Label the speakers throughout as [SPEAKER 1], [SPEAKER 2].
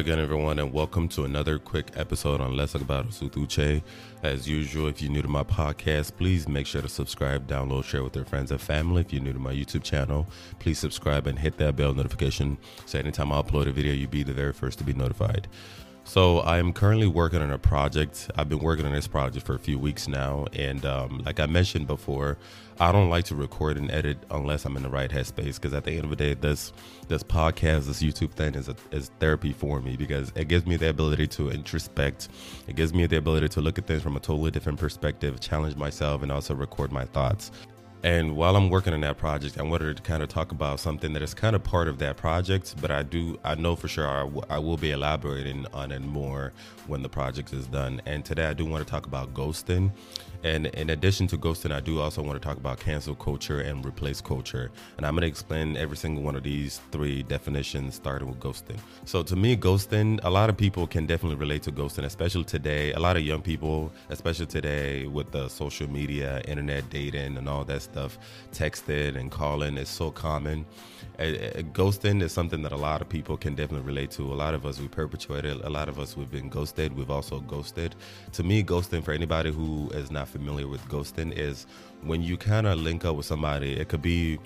[SPEAKER 1] again, everyone, and welcome to another quick episode on Let's Talk About Osutuche. As usual, if you're new to my podcast, please make sure to subscribe, download, share with your friends and family. If you're new to my YouTube channel, please subscribe and hit that bell notification so anytime I upload a video, you'll be the very first to be notified. So I am currently working on a project. I've been working on this project for a few weeks now, and um, like I mentioned before, I don't like to record and edit unless I'm in the right headspace. Because at the end of the day, this this podcast, this YouTube thing is a, is therapy for me because it gives me the ability to introspect. It gives me the ability to look at things from a totally different perspective, challenge myself, and also record my thoughts. And while I'm working on that project, I wanted to kind of talk about something that is kind of part of that project, but I do, I know for sure I, w- I will be elaborating on it more when the project is done. And today I do want to talk about ghosting. And in addition to ghosting, I do also want to talk about cancel culture and replace culture. And I'm going to explain every single one of these three definitions, starting with ghosting. So, to me, ghosting, a lot of people can definitely relate to ghosting, especially today. A lot of young people, especially today with the social media, internet dating, and all that stuff, texting and calling is so common. Ghosting is something that a lot of people can definitely relate to. A lot of us, we perpetuate it. A lot of us, we've been ghosted. We've also ghosted. To me, ghosting, for anybody who is not familiar with ghosting is when you kind of link up with somebody. It could be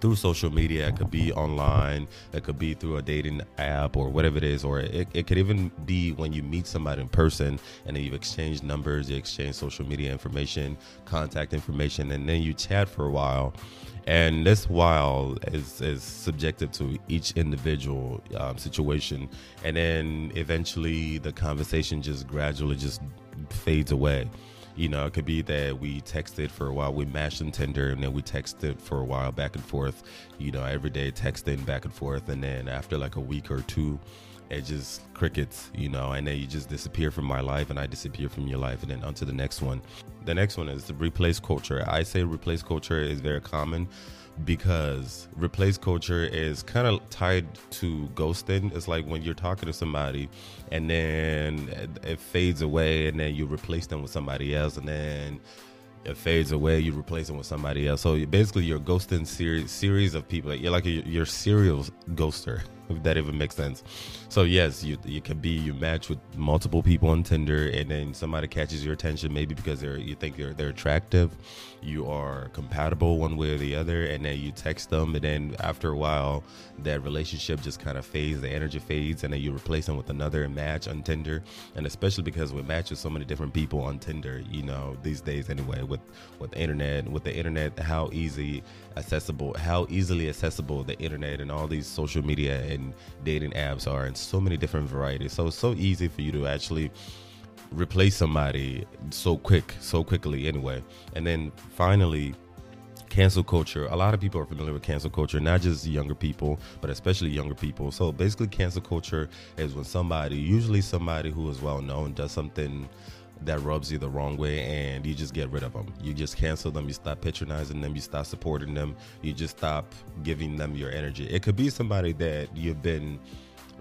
[SPEAKER 1] through social media, it could be online, it could be through a dating app or whatever it is, or it, it could even be when you meet somebody in person and then you've exchanged numbers, you exchange social media information, contact information, and then you chat for a while. And this while is, is subjective to each individual um, situation. And then eventually the conversation just gradually just fades away you know, it could be that we texted for a while, we mashed in Tinder, and then we texted for a while back and forth, you know, every day texting back and forth. And then after like a week or two, it just crickets, you know, and then you just disappear from my life and I disappear from your life and then onto the next one. The next one is the replace culture. I say replace culture is very common because replace culture is kind of tied to ghosting. It's like when you're talking to somebody and then it fades away and then you replace them with somebody else and then it fades away you replace them with somebody else. So basically you're ghosting series series of people. You're like a, you're serial ghoster if that even makes sense. So yes, you you can be you match with multiple people on Tinder, and then somebody catches your attention, maybe because they're you think they're they're attractive, you are compatible one way or the other, and then you text them, and then after a while, that relationship just kind of fades, the energy fades, and then you replace them with another match on Tinder, and especially because we match with so many different people on Tinder, you know, these days anyway, with with the internet, with the internet, how easy accessible, how easily accessible the internet and all these social media and and dating apps are in so many different varieties. So it's so easy for you to actually replace somebody so quick, so quickly anyway. And then finally, cancel culture. A lot of people are familiar with cancel culture, not just younger people, but especially younger people. So basically, cancel culture is when somebody, usually somebody who is well known, does something that rubs you the wrong way and you just get rid of them. You just cancel them, you stop patronizing them, you stop supporting them, you just stop giving them your energy. It could be somebody that you've been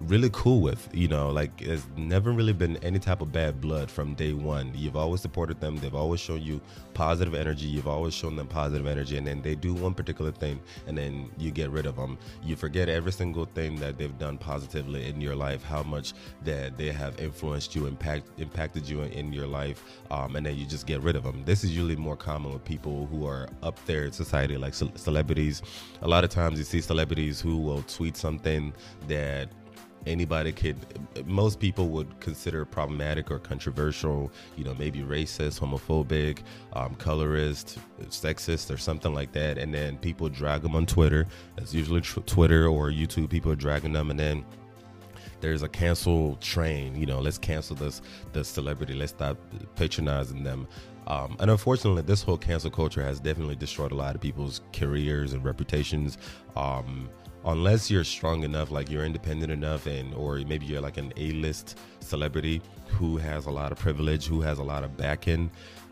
[SPEAKER 1] really cool with. You know, like there's never really been any type of bad blood from day one. You've always supported them. They've always shown you positive energy. You've always shown them positive energy, and then they do one particular thing, and then you get rid of them. You forget every single thing that they've done positively in your life, how much that they have influenced you, impact impacted you in your life, um, and then you just get rid of them. This is usually more common with people who are up there in society, like ce- celebrities. A lot of times you see celebrities who will tweet something that anybody could most people would consider problematic or controversial you know maybe racist homophobic um, colorist sexist or something like that. And then people drag them on twitter. That's usually tr- twitter or youtube people are dragging them and then there's a cancel train you know let's cancel this the celebrity. Let's stop patronizing them. Um, and unfortunately this whole cancel culture has definitely destroyed a lot of people's careers and reputations. Um, unless you're strong enough like you're independent enough and or maybe you're like an a-list celebrity who has a lot of privilege who has a lot of backing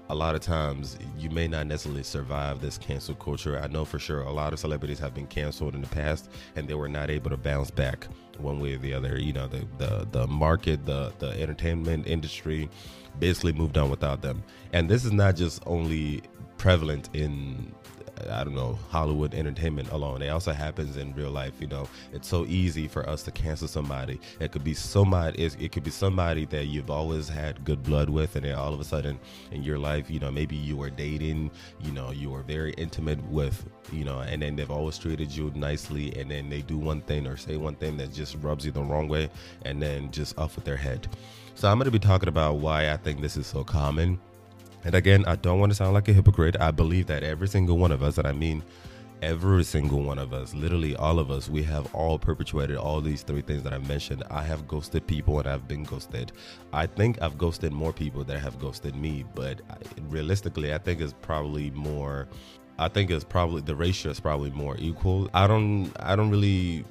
[SPEAKER 1] a lot of times you may not necessarily survive this cancel culture. I know for sure a lot of celebrities have been canceled in the past and they were not able to bounce back one way or the other. You know the the, the market the the entertainment industry basically moved on without them. And this is not just only prevalent in I don't know Hollywood entertainment alone. It also happens in real life. You know, it's so easy for us to cancel somebody. It could be somebody. It could be somebody that you've always had good blood with, and then all of a sudden in your life, you know, maybe you were dating. You know, you were very intimate with. You know, and then they've always treated you nicely, and then they do one thing or say one thing that just rubs you the wrong way, and then just off with their head. So I'm going to be talking about why I think this is so common. And again, I don't want to sound like a hypocrite. I believe that every single one of us, and I mean every single one of us, literally all of us, we have all perpetuated all these three things that I mentioned. I have ghosted people and I've been ghosted. I think I've ghosted more people that have ghosted me, but realistically, I think it's probably more I think it's probably the ratio is probably more equal. I don't I don't really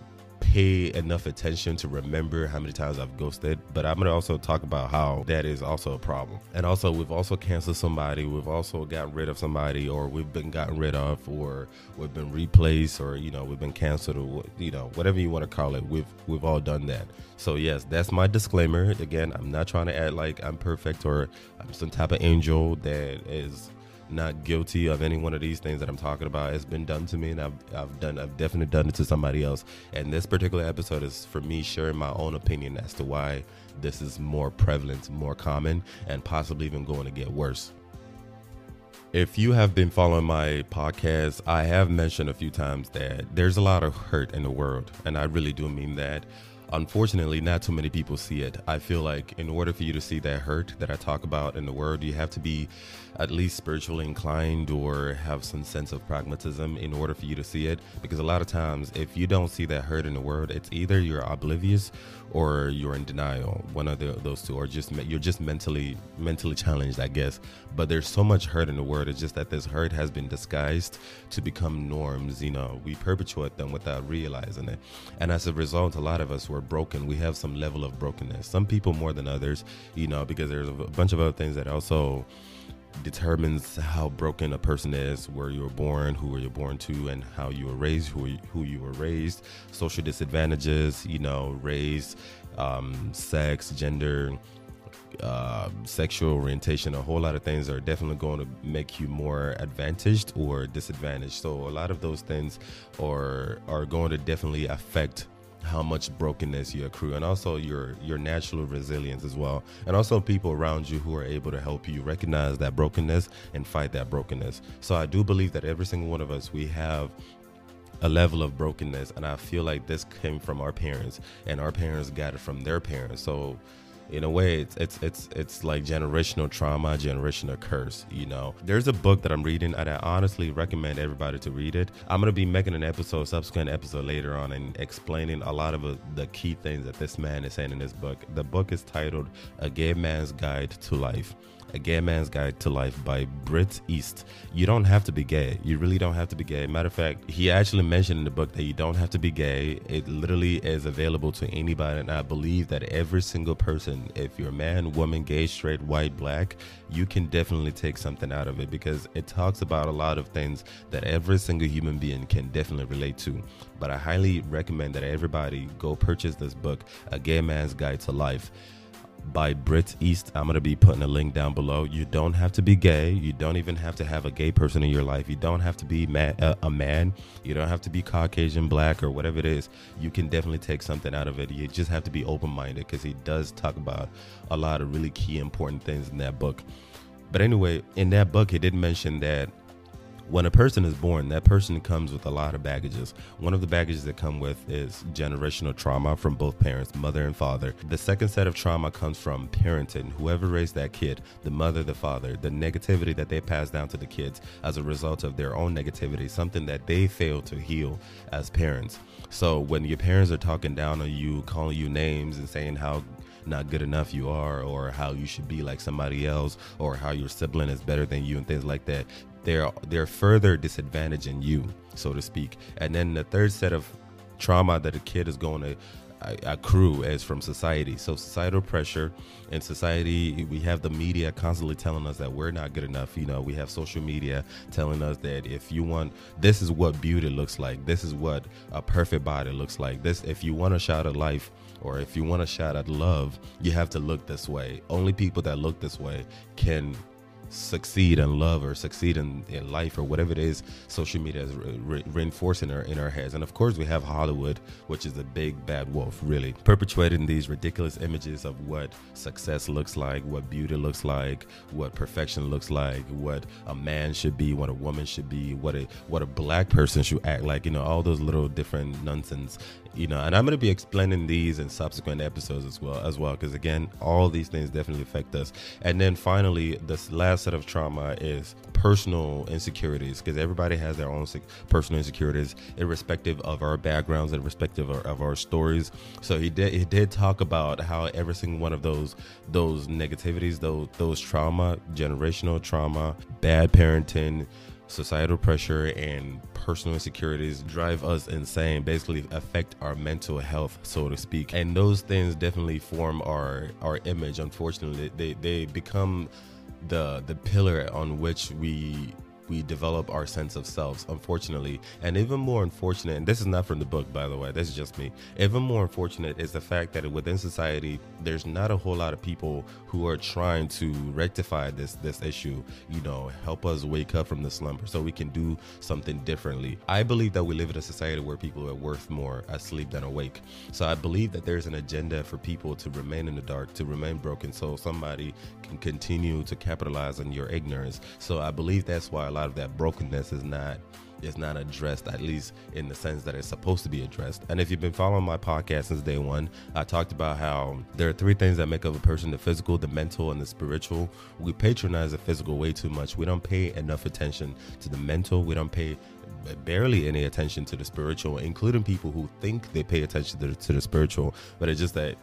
[SPEAKER 1] pay enough attention to remember how many times I've ghosted, but I'm gonna also talk about how that is also a problem. And also, we've also canceled somebody, we've also gotten rid of somebody, or we've been gotten rid of, or we've been replaced, or you know, we've been canceled, or you know, whatever you want to call it. We've we've all done that. So yes, that's my disclaimer. Again, I'm not trying to act like I'm perfect or I'm some type of angel that is not guilty of any one of these things that I'm talking about. It's been done to me, and I've I've done I've definitely done it to somebody else. And this particular episode is for me sharing my own opinion as to why this is more prevalent, more common, and possibly even going to get worse. If you have been following my podcast, I have mentioned a few times that there's a lot of hurt in the world, and I really do mean that unfortunately not too many people see it. I feel like in order for you to see that hurt that i talk about in the world, you have to be at least spiritually inclined or have some sense of pragmatism in order for you to see it. Because a lot of times if you don't see that hurt in the world, it's either you're oblivious or you're in denial. One of the, those two or just you're just mentally mentally challenged i guess. But there's so much hurt in the world. it's just that this hurt has been disguised to become norms you know. We perpetuate them without realizing it. And as a result a lot of us were we're broken. We have some level of brokenness. Some people more than others, you know, because there's a bunch of other things that also determines how broken a person is, where you were born, who were you born to, and how you were raised, who who you were raised, social disadvantages, you know, race, um, sex, gender, uh, sexual orientation, a whole lot of things are definitely going to make you more advantaged or disadvantaged. So a lot of those things are are going to definitely affect how much brokenness you accrue and also your your natural resilience as well. And also people around you who are able to help you recognize that brokenness and fight that brokenness. So i do believe that every single one of us we have a level of brokenness and i feel like this came from our parents and our parents got it from their parents. So in a way it's it's it's it's like generational trauma generational curse you know? There's a book that i'm reading and i honestly recommend everybody to read it. I'm going to be making an episode subsequent episode later on and explaining a lot of uh, the key things that this man is saying in this book. The book is titled a gay man's guide to life a Gay Man's Guide to Life by Brit East. You don't have to be gay. You really don't have to be gay. Matter of fact, he actually mentioned in the book that you don't have to be gay. It literally is available to anybody. And I believe that every single person, if you're a man, woman, gay, straight, white, black, you can definitely take something out of it because it talks about a lot of things that every single human being can definitely relate to. But I highly recommend that everybody go purchase this book, A Gay Man's Guide to Life by Brit East. I'm going to be putting a link down below. You don't have to be gay. You don't even have to have a gay person in your life. You don't have to be uh, a man. You don't have to be Caucasian, black, or whatever it is. You can definitely take something out of it. You just have to be open minded because he does talk about a lot of really key, important things in that book. But anyway, in that book, he did mention that when a person is born, that person comes with a lot of baggages. One of the baggages that come with is generational trauma from both parents, mother and father. The second set of trauma comes from parenting, whoever raised that kid, the mother, the father, the negativity that they pass down to the kids as a result of their own negativity, something that they fail to heal as parents. So when your parents are talking down on you, calling you names and saying how not good enough you are or how you should be like somebody else or how your sibling is better than you and things like that they're they're further disadvantaging you, so to speak. And then the third set of trauma that a kid is going to uh, accrue as from society. So societal pressure in society, we have the media constantly telling us that we're not good enough. You know, we have social media telling us that if you want, this is what beauty looks like. This is what a perfect body looks like. This, if you want a shot at life or if you want a shot at love, you have to look this way. Only people that look this way can succeed in love or succeed in, in life or whatever it is social media is re- reinforcing our in our heads. And of course we have hollywood which is a big bad wolf really perpetuating these ridiculous images of what success looks like what beauty looks like what perfection looks like what a man should be what a woman should be what a what a black person should act like you know all those little different nonsense you know and i'm going to be explaining these in subsequent episodes as well as well because again all these things definitely affect us. And then finally this last set of trauma is personal insecurities because everybody has their own personal insecurities irrespective of our backgrounds irrespective of, of our stories. So he did he did talk about how every single one of those those negativities those those trauma generational trauma bad parenting societal pressure and personal insecurities drive us insane basically affect our mental health so to speak. And those things definitely form our our image unfortunately. They they become the the pillar on which we we develop our sense of selves, unfortunately. And even more unfortunate, and this is not from the book, by the way, this is just me. Even more unfortunate is the fact that within society, there's not a whole lot of people who are trying to rectify this this issue, you know, help us wake up from the slumber so we can do something differently. I believe that we live in a society where people are worth more asleep than awake. So I believe that there's an agenda for people to remain in the dark, to remain broken, so somebody can continue to capitalize on your ignorance. So I believe that's why lot of that brokenness is not is not addressed at least in the sense that it's supposed to be addressed. And if you've been following my podcast since day one i talked about how there are three things that make up a person the physical the mental and the spiritual. We patronize the physical way too much. We don't pay enough attention to the mental. We don't pay barely any attention to the spiritual, including people who think they pay attention to the, to the spiritual, but it's just that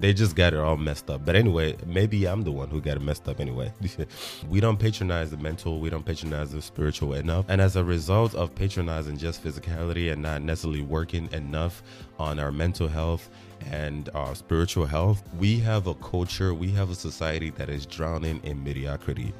[SPEAKER 1] they just got it all messed up. But anyway, maybe I'm the one who got it messed up anyway. we don't patronize the mental, we don't patronize the spiritual enough. And as a result of patronizing just physicality and not necessarily working enough on our mental health and our spiritual health, we have a culture, we have a society that is drowning in mediocrity.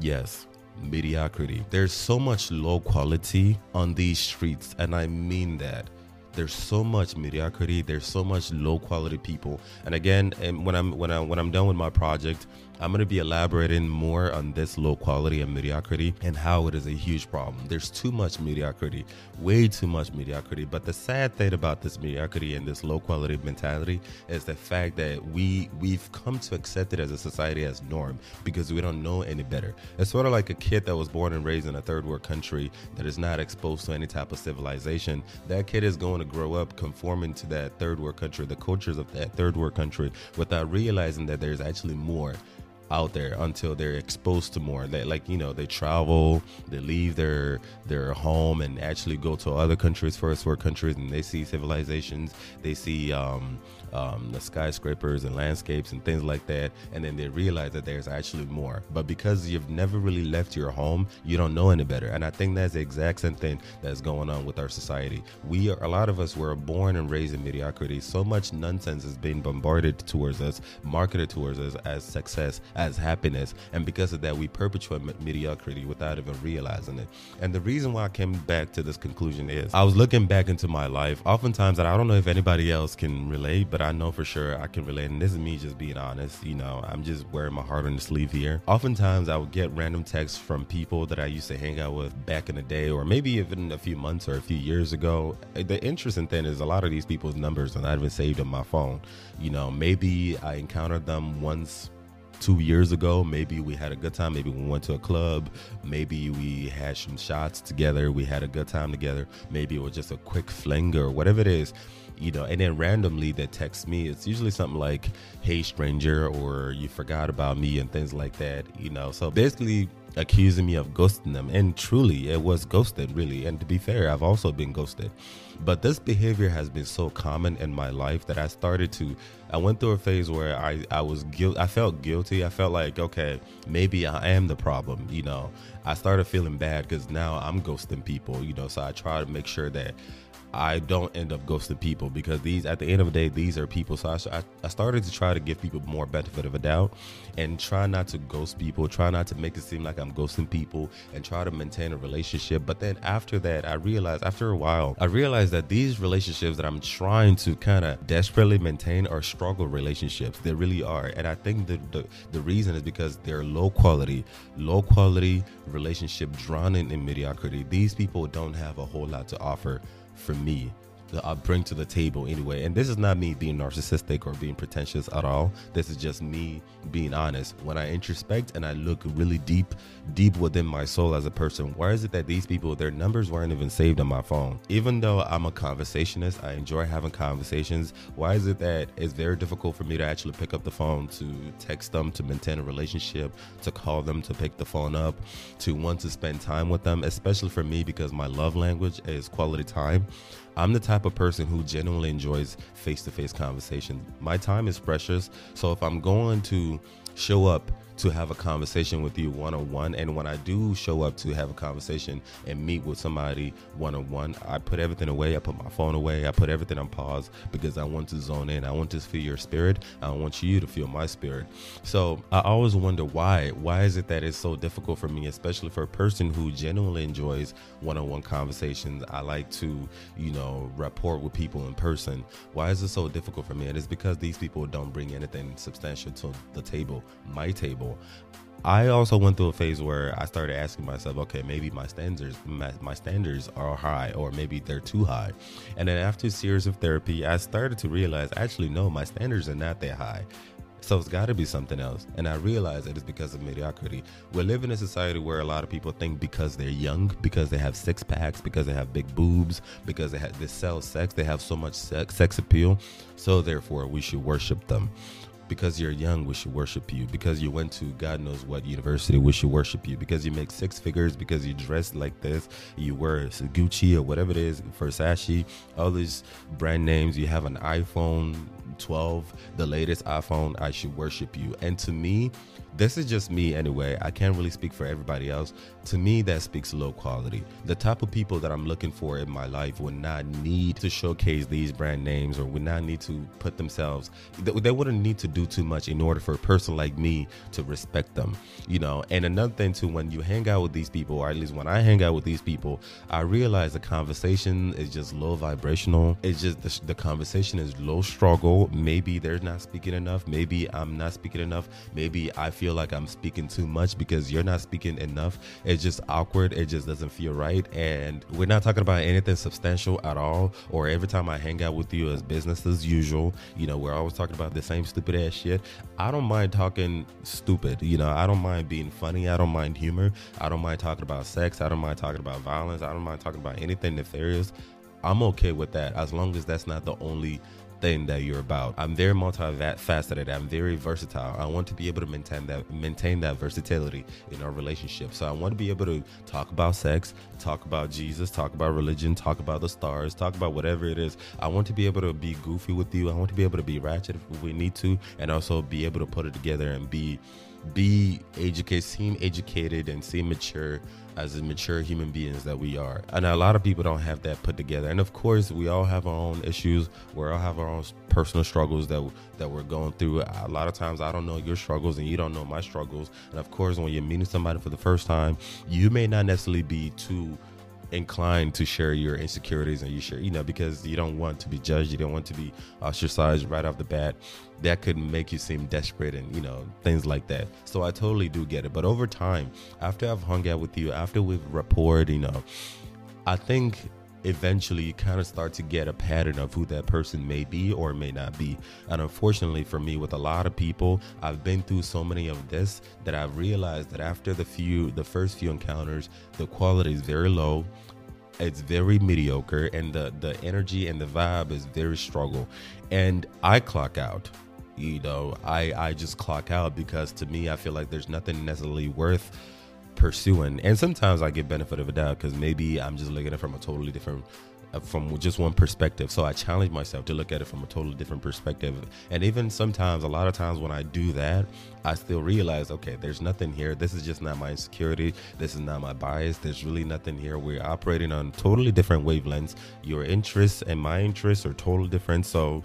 [SPEAKER 1] Yes, mediocrity. There's so much low quality on these streets, and I mean that. There's so much mediocrity. There's so much low quality people. And again, and when I'm when I when I'm done with my project, I'm going to be elaborating more on this low quality and mediocrity and how it is a huge problem. There's too much mediocrity, way too much mediocrity. But the sad thing about this mediocrity and this low quality mentality is the fact that we we've come to accept it as a society as norm because we don't know any better. It's sort of like a kid that was born and raised in a third world country that is not exposed to any type of civilization. That kid is going to grow up conforming to that third world country, the cultures of that third world country, without realizing that there's actually more out there until they're exposed to more. They like you know they travel, they leave their their home and actually go to other countries, first world countries, and they see civilizations. They see um, um, the skyscrapers and landscapes and things like that, and then they realize that there's actually more. But because you've never really left your home, you don't know any better. And I think that's the exact same thing that's going on with our society. We are a lot of us were born and raised in mediocrity. So much nonsense is being bombarded towards us, marketed towards us as success, as happiness, and because of that, we perpetuate mediocrity without even realizing it. And the reason why I came back to this conclusion is I was looking back into my life. Oftentimes, and I don't know if anybody else can relate, but I know for sure I can relate. And this is me just being honest. You know, I'm just wearing my heart on the sleeve here. Oftentimes, I would get random texts from people that I used to hang out with back in the day, or maybe even a few months or a few years ago. The interesting thing is a lot of these people's numbers are not even saved on my phone. You know, maybe I encountered them once two years ago. Maybe we had a good time. Maybe we went to a club. Maybe we had some shots together. We had a good time together. Maybe it was just a quick fling or whatever it is you know, and then randomly they text me. It's usually something like, hey, stranger, or you forgot about me, and things like that, you know. So basically, accusing me of ghosting them. And truly, it was ghosted, really. And to be fair, I've also been ghosted. But this behavior has been so common in my life that I started to, I went through a phase where I, I was guilt, I felt guilty. I felt like, okay, maybe I am the problem, you know. I started feeling bad because now I'm ghosting people, you know. So I try to make sure that I don't end up ghosting people because these, at the end of the day, these are people. So I, I started to try to give people more benefit of a doubt and try not to ghost people, try not to make it seem like I'm ghosting people and try to maintain a relationship. But then after that, I realized, after a while, I realized that these relationships that I'm trying to kind of desperately maintain are struggle relationships. They really are. And I think the, the, the reason is because they're low quality, low quality relationship drowning in mediocrity. These people don't have a whole lot to offer for me that I uh, bring to the table anyway. And this is not me being narcissistic or being pretentious at all. This is just me being honest. When I introspect and I look really deep, deep within my soul as a person, why is it that these people, their numbers weren't even saved on my phone? Even though I'm a conversationist, I enjoy having conversations. Why is it that it's very difficult for me to actually pick up the phone, to text them, to maintain a relationship, to call them, to pick the phone up, to want to spend time with them, especially for me because my love language is quality time. I'm the type of person who genuinely enjoys face to face conversation. My time is precious. So if I'm going to show up to have a conversation with you one on one. And when I do show up to have a conversation and meet with somebody one on one, I put everything away. I put my phone away. I put everything on pause because I want to zone in. I want to feel your spirit. I want you to feel my spirit. So I always wonder why. Why is it that it's so difficult for me, especially for a person who genuinely enjoys one on one conversations? I like to, you know, rapport with people in person. Why is it so difficult for me? And it's because these people don't bring anything substantial to the table, my table I also went through a phase where I started asking myself, okay, maybe my standards my, my, standards are high or maybe they're too high. And then after a series of therapy, I started to realize actually no, my standards are not that high. So it's got to be something else. And I realized it is because of mediocrity. We live in a society where a lot of people think because they're young, because they have six packs, because they have big boobs, because they, have, they sell sex, they have so much sex, sex appeal. So therefore, we should worship them because you're young, we should worship you. Because you went to God knows what university, we should worship you. Because you make six figures, because you dress like this, you wear Gucci or whatever it is, Versace, all these brand names. You have an iPhone 12, the latest iPhone. I should worship you. And to me, this is just me anyway. I can't really speak for everybody else. To me, that speaks low quality. The type of people that I'm looking for in my life would not need to showcase these brand names or would not need to put themselves, they wouldn't need to do too much in order for a person like me to respect them, you know. And another thing, too, when you hang out with these people, or at least when I hang out with these people, I realize the conversation is just low vibrational. It's just the, the conversation is low struggle. Maybe they're not speaking enough. Maybe I'm not speaking enough. Maybe I feel feel like I'm speaking too much because you're not speaking enough. It's just awkward. It just doesn't feel right. And we're not talking about anything substantial at all. Or every time I hang out with you as business as usual, you know, we're always talking about the same stupid ass shit. I don't mind talking stupid. You know, I don't mind being funny. I don't mind humor. I don't mind talking about sex. I don't mind talking about violence. I don't mind talking about anything nefarious. I'm okay with that as long as that's not the only thing that you're about. I'm very multifaceted. I'm very versatile. I want to be able to maintain that maintain that versatility in our relationship. So I want to be able to talk about sex, talk about Jesus, talk about religion, talk about the stars, talk about whatever it is. I want to be able to be goofy with you. I want to be able to be ratchet if we need to, and also be able to put it together and be be educated, seem educated, and seem mature as the mature human beings that we are. And a lot of people don't have that put together. And of course, we all have our own issues. We all have our own personal struggles that that we're going through. A lot of times, I don't know your struggles, and you don't know my struggles. And of course, when you're meeting somebody for the first time, you may not necessarily be too inclined to share your insecurities and you share you know because you don't want to be judged you don't want to be ostracized right off the bat. That could make you seem desperate and you know things like that. So i totally do get it. But over time after i've hung out with you after we've rapport you know i think eventually you kind of start to get a pattern of who that person may be or may not be. And unfortunately for me, with a lot of people, I've been through so many of this that I've realized that after the few, the first few encounters, the quality is very low it's very mediocre and the the energy and the vibe is very struggle and i clock out you know i i just clock out because to me i feel like there's nothing necessarily worth pursuing. And sometimes I get benefit of a doubt because maybe I'm just looking at it from a totally different uh, from just one perspective. So I challenge myself to look at it from a totally different perspective. And even sometimes, a lot of times when I do that, I still realize, okay, there's nothing here. This is just not my insecurity. This is not my bias. There's really nothing here. We're operating on totally different wavelengths. Your interests and my interests are totally different. So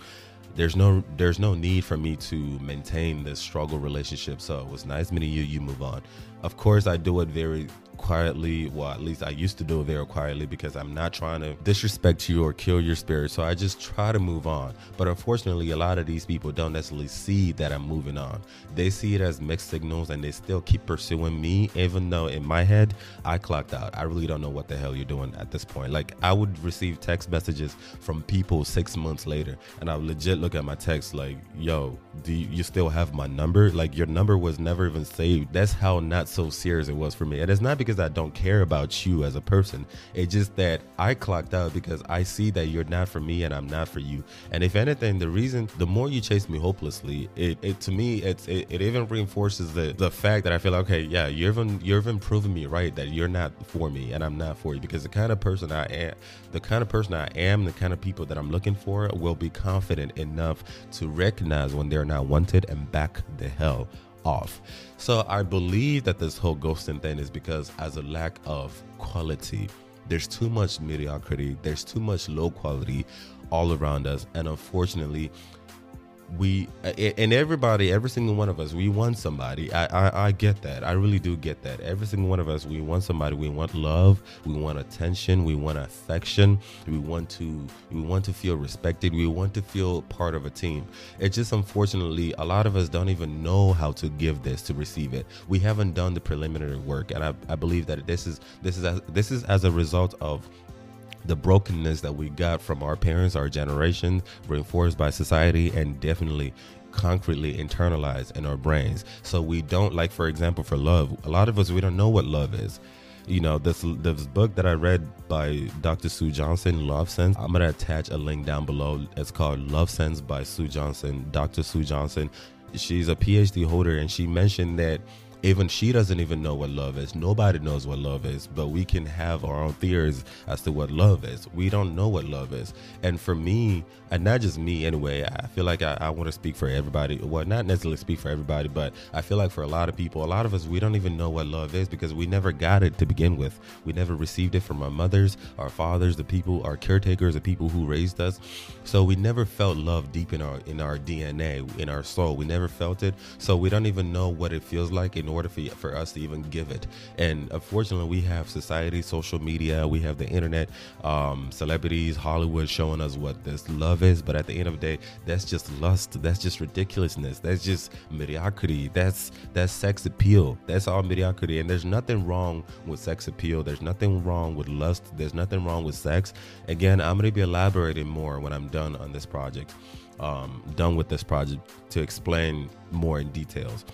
[SPEAKER 1] there's no there's no need for me to maintain this struggle relationship. So it was nice meeting you. You move on. Of course, I do it very quietly. Well, at least I used to do it very quietly because I'm not trying to disrespect you or kill your spirit. So I just try to move on. But unfortunately, a lot of these people don't necessarily see that I'm moving on. They see it as mixed signals and they still keep pursuing me, even though in my head, I clocked out. I really don't know what the hell you're doing at this point. Like, I would receive text messages from people six months later, and I would legit look at my text like, yo, do you, still have my number? Like, your number was never even saved. That's how not so serious it was for me. And it's not because I don't care about you as a person. It's just that I clocked out because I see that you're not for me and I'm not for you. And if anything, the reason, the more you chase me hopelessly, it, it to me, it's it, it even reinforces the the fact that I feel like, okay, yeah, you're even you're even proving me right that you're not for me and I'm not for you because the kind of person I am, the kind of person I am, the kind of people that I'm looking for will be confident enough to recognize when they're not wanted and back the hell off. So I believe that this whole ghosting thing is because as a lack of quality, there's too much mediocrity, there's too much low quality all around us, and unfortunately, we and everybody every single one of us we want somebody. I, I, I get that. I really do get that. Every single one of us we want somebody. We want love. We want attention. We want affection. We want to we want to feel respected. We want to feel part of a team. It's just unfortunately a lot of us don't even know how to give this to receive it. We haven't done the preliminary work and i, I believe that this is this is as, this is as a result of the brokenness that we got from our parents, our generation, reinforced by society, and definitely concretely internalized in our brains. So we don't like, for example, for love. A lot of us we don't know what love is. You know, this this book that I read by Dr. Sue Johnson, Love Sense. I'm gonna attach a link down below. It's called Love Sense by Sue Johnson, Dr. Sue Johnson. She's a PhD holder, and she mentioned that even she doesn't even know what love is. Nobody knows what love is, but we can have our own theories as to what love is. We don't know what love is. And for me, and not just me anyway, I feel like I, I want to speak for everybody. Well, not necessarily speak for everybody, but I feel like for a lot of people, a lot of us, we don't even know what love is because we never got it to begin with. We never received it from our mothers, our fathers, the people, our caretakers, the people who raised us. So we never felt love deep in our in our DNA, in our soul. We never felt it. So we don't even know what it feels like in order for, for us to even give it. And unfortunately, we have society, social media, we have the internet, um, celebrities, Hollywood showing us what this love is. But at the end of the day, that's just lust. That's just ridiculousness. That's just mediocrity. That's that's sex appeal. That's all mediocrity. And there's nothing wrong with sex appeal. There's nothing wrong with lust. There's nothing wrong with sex. Again, I'm to be elaborating more when I'm done on this project. Um, done with this project to explain more in details.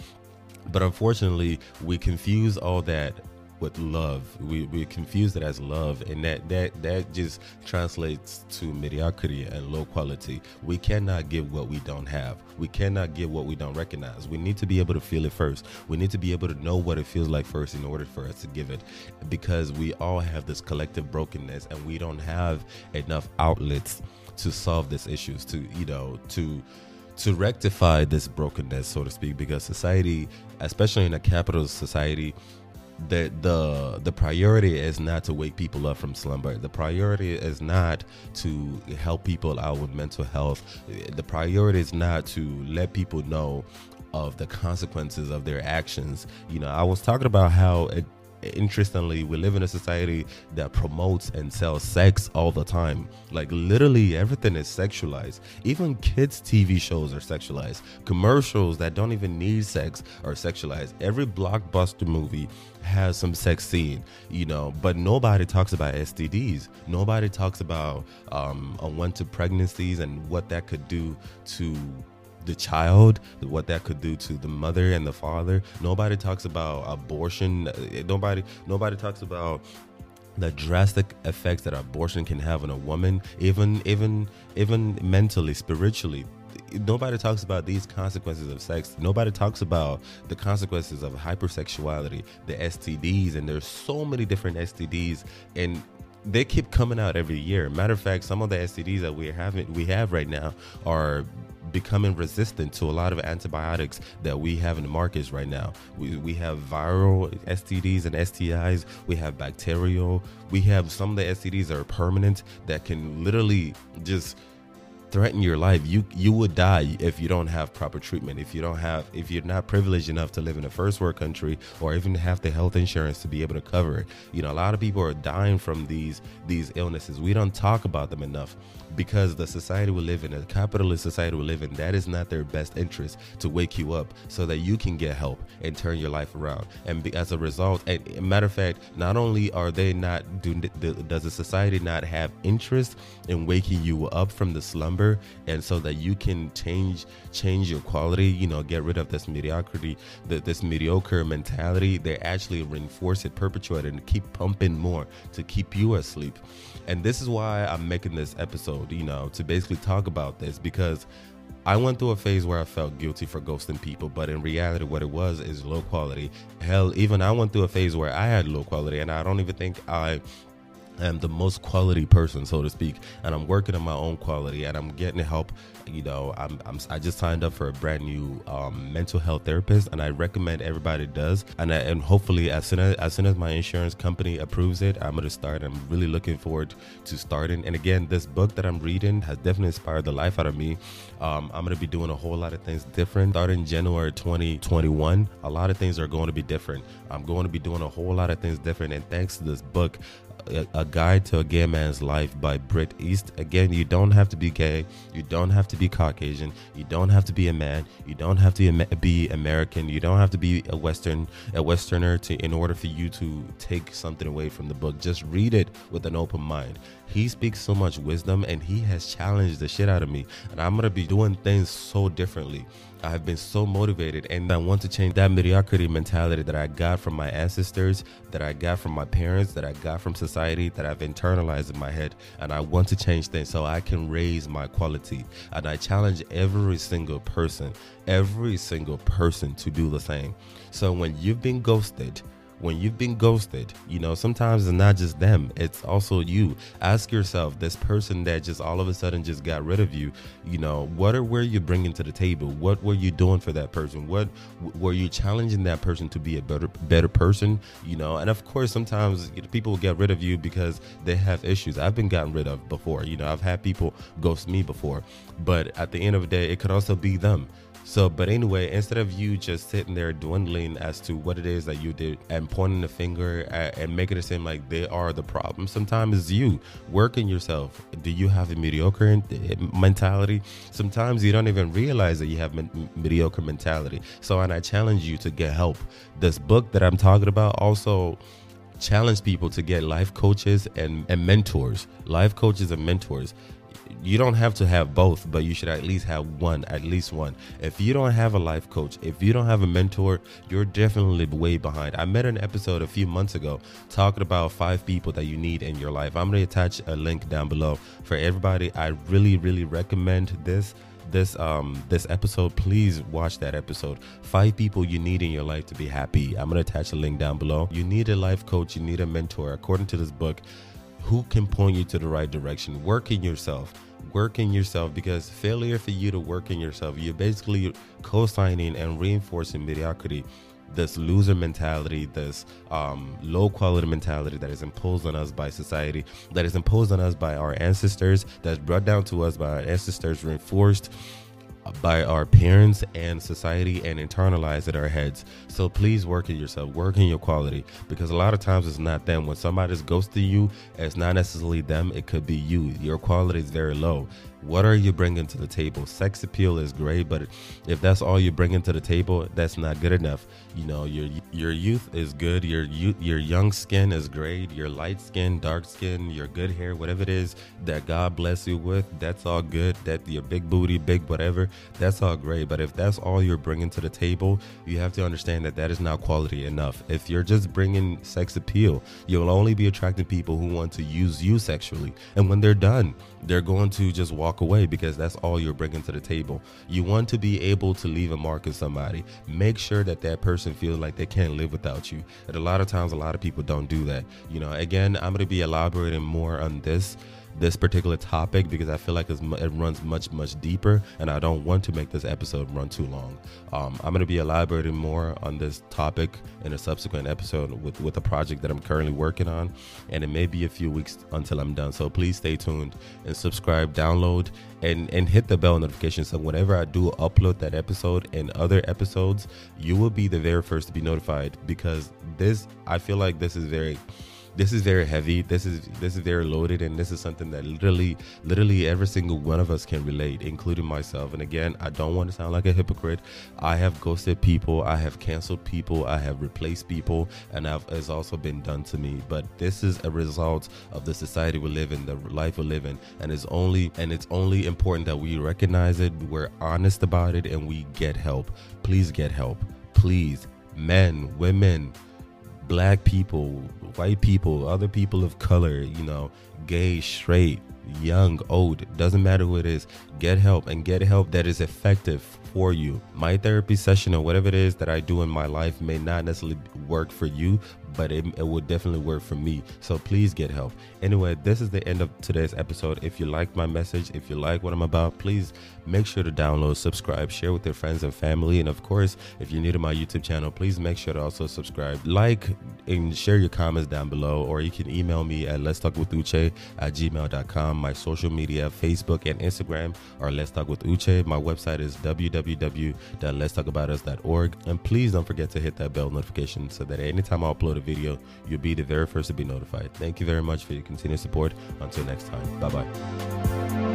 [SPEAKER 1] But unfortunately, we confuse all that with love. We, we confuse it as love, and that that that just translates to mediocrity and low quality. We cannot give what we don't have. We cannot give what we don't recognize. We need to be able to feel it first. We need to be able to know what it feels like first in order for us to give it, because we all have this collective brokenness, and we don't have enough outlets to solve these issues. To you know to to rectify this brokenness, so to speak, because society, especially in a capitalist society, the the the priority is not to wake people up from slumber. The priority is not to help people out with mental health. The priority is not to let people know of the consequences of their actions. You know, I was talking about how it, interestingly, we live in a society that promotes and sells sex all the time. Like literally everything is sexualized. Even kids' TV shows are sexualized. Commercials that don't even need sex are sexualized. Every blockbuster movie has some sex scene, you know, but nobody talks about STDs. Nobody talks about um, unwanted pregnancies and what that could do to the child, what that could do to the mother and the father. Nobody talks about abortion. Nobody nobody talks about the drastic effects that abortion can have on a woman, even even even mentally, spiritually. Nobody talks about these consequences of sex. Nobody talks about the consequences of hypersexuality, the STDs, and there's so many different STDs and they keep coming out every year. Matter of fact, some of the STDs that we have we have right now are becoming resistant to a lot of antibiotics that we have in the markets right now. We, we have viral STDs and STIs, we have bacterial, we have some of the STDs that are permanent that can literally just threaten your life. You you would die if you don't have proper treatment. If you don't have if you're not privileged enough to live in a first world country or even have the health insurance to be able to cover it. You know, a lot of people are dying from these these illnesses. We don't talk about them enough because the society we live in, a capitalist society we live in, that is not their best interest to wake you up so that you can get help and turn your life around. And be, as a result, and matter of fact, not only are they not doing, does the society not have interest in waking you up from the slumber, and so that you can change change your quality, you know, get rid of this mediocrity, the, this mediocre mentality. They actually reinforce it, perpetuate it, and keep pumping more to keep you asleep. And this is why I'm making this episode, you know, to basically talk about this because I went through a phase where I felt guilty for ghosting people, but in reality, what it was is low quality. Hell, even I went through a phase where I had low quality, and I don't even think I am the most quality person, so to speak, and I'm working on my own quality, and I'm getting help. You know, I'm, I'm i just signed up for a brand new um, mental health therapist, and I recommend everybody does. And I, and hopefully, as soon as as soon as my insurance company approves it, I'm gonna start. I'm really looking forward to starting. And again, this book that I'm reading has definitely inspired the life out of me. Um, I'm gonna be doing a whole lot of things different. Starting January 2021, a lot of things are going to be different. I'm going to be doing a whole lot of things different, and thanks to this book, a, Guide to a Gay Man's Life by Brit East. Again, you don't have to be gay, you don't have to be Caucasian, you don't have to be a man, you don't have to be American, you don't have to be a Western a Westerner to in order for you to take something away from the book. Just read it with an open mind. He speaks so much wisdom and he has challenged the shit out of me. And I'm gonna be doing things so differently. I've been so motivated and I want to change that mediocrity mentality that I got from my ancestors, that I got from my parents, that I got from society, that I've internalized in my head. And I want to change things so I can raise my quality. And I challenge every single person, every single person to do the same. So when you've been ghosted, when you've been ghosted, you know, sometimes it's not just them, it's also you. Ask yourself, this person that just all of a sudden just got rid of you, you know, what are where you bringing to the table? What were you doing for that person? What were you challenging that person to be a better better person? You know, and of course, sometimes you know, people get rid of you because they have issues. I've been gotten rid of before. You know, I've had people ghost me before, but at the end of the day, it could also be them so, but anyway, instead of you just sitting there dwindling as to what it is that you did and pointing the finger at, and making it seem like they are the problem, sometimes it's you working yourself. Do you have a mediocre mentality? Sometimes you don't even realize that you have mediocre mentality. So, and I challenge you to get help. This book that I'm talking about also challenge people to get life coaches and, and mentors, life coaches and mentors you don't have to have both, but you should at least have one, at least one. If you don't have a life coach, if you don't have a mentor, you're definitely way behind. I met an episode a few months ago talking about five people that you need in your life. I'm going to attach a link down below for everybody. I really, really recommend this this um this episode please watch that episode five people you need in your life to be happy i'm gonna attach a link down below you need a life coach you need a mentor according to this book who can point you to the right direction. Work in yourself. Work in yourself because failure for you to work in yourself, you're basically co signing and reinforcing mediocrity. This loser mentality, this um, low quality mentality that is imposed on us by society, that is imposed on us by our ancestors, that's brought down to us by our ancestors, reinforced by our parents and society and internalize in our heads. So please work in yourself, work in your quality because a lot of times it's not them. When somebody's ghosting you, it's not necessarily them, it could be you. Your quality is very low. What are you bringing to the table? Sex appeal is great, but if that's all you're bringing to the table, that's not good enough. You know, your your youth is good. Your your young skin is great. Your light skin, dark skin, your good hair, whatever it is that God bless you with, that's all good. That your big booty, big whatever, that's all great. But if that's all you're bringing to the table, you have to understand that that is not quality enough. If you're just bringing sex appeal, you'll only be attracting people who want to use you sexually, and when they're done, they're going to just walk away because that's all you're bringing to the table. You want to be able to leave a mark in somebody. Make sure that that person feels like they can't live without you. And a lot of times, a lot of people don't do that. You know, again, I'm going to be elaborating more on this this particular topic because I feel like it runs much, much deeper, and I don't want to make this episode run too long. Um, I'm going to be elaborating more on this topic in a subsequent episode with, with a project that I'm currently working on, and it may be a few weeks until I'm done. So please stay tuned and subscribe, download, and, and hit the bell notification so whenever I do upload that episode and other episodes, you will be the very first to be notified because this, I feel like this is very this is very heavy. This is this is very loaded, and this is something that literally, literally every single one of us can relate, including myself. And again, I don't want to sound like a hypocrite. I have ghosted people, I have canceled people, I have replaced people, and I've, it's also been done to me. But this is a result of the society we live in, the life we live in, and it's only and it's only important that we recognize it, we're honest about it, and we get help. Please get help. Please, men, women black people, white people, other people of color, you know, gay, straight, young, old, doesn't matter who it is, get help and get help that is effective for you. My therapy session or whatever it is that I do in my life may not necessarily work for you, but it, it would definitely work for me. So please get help. Anyway, this is the end of today's episode. If you like my message, if you like what I'm about, please make sure to download, subscribe, share with your friends and family. And of course, if you're new to my YouTube channel, please make sure to also subscribe, like, and share your comments down below. Or you can email me at let's talk with Uche at gmail.com. My social media, Facebook and Instagram are Let's Talk with Uche. My website is www.letstalkaboutus.org. And please don't forget to hit that bell notification so that anytime I upload a video, you'll be the very first to be notified. Thank you very much for your continued support. Until next time, bye bye.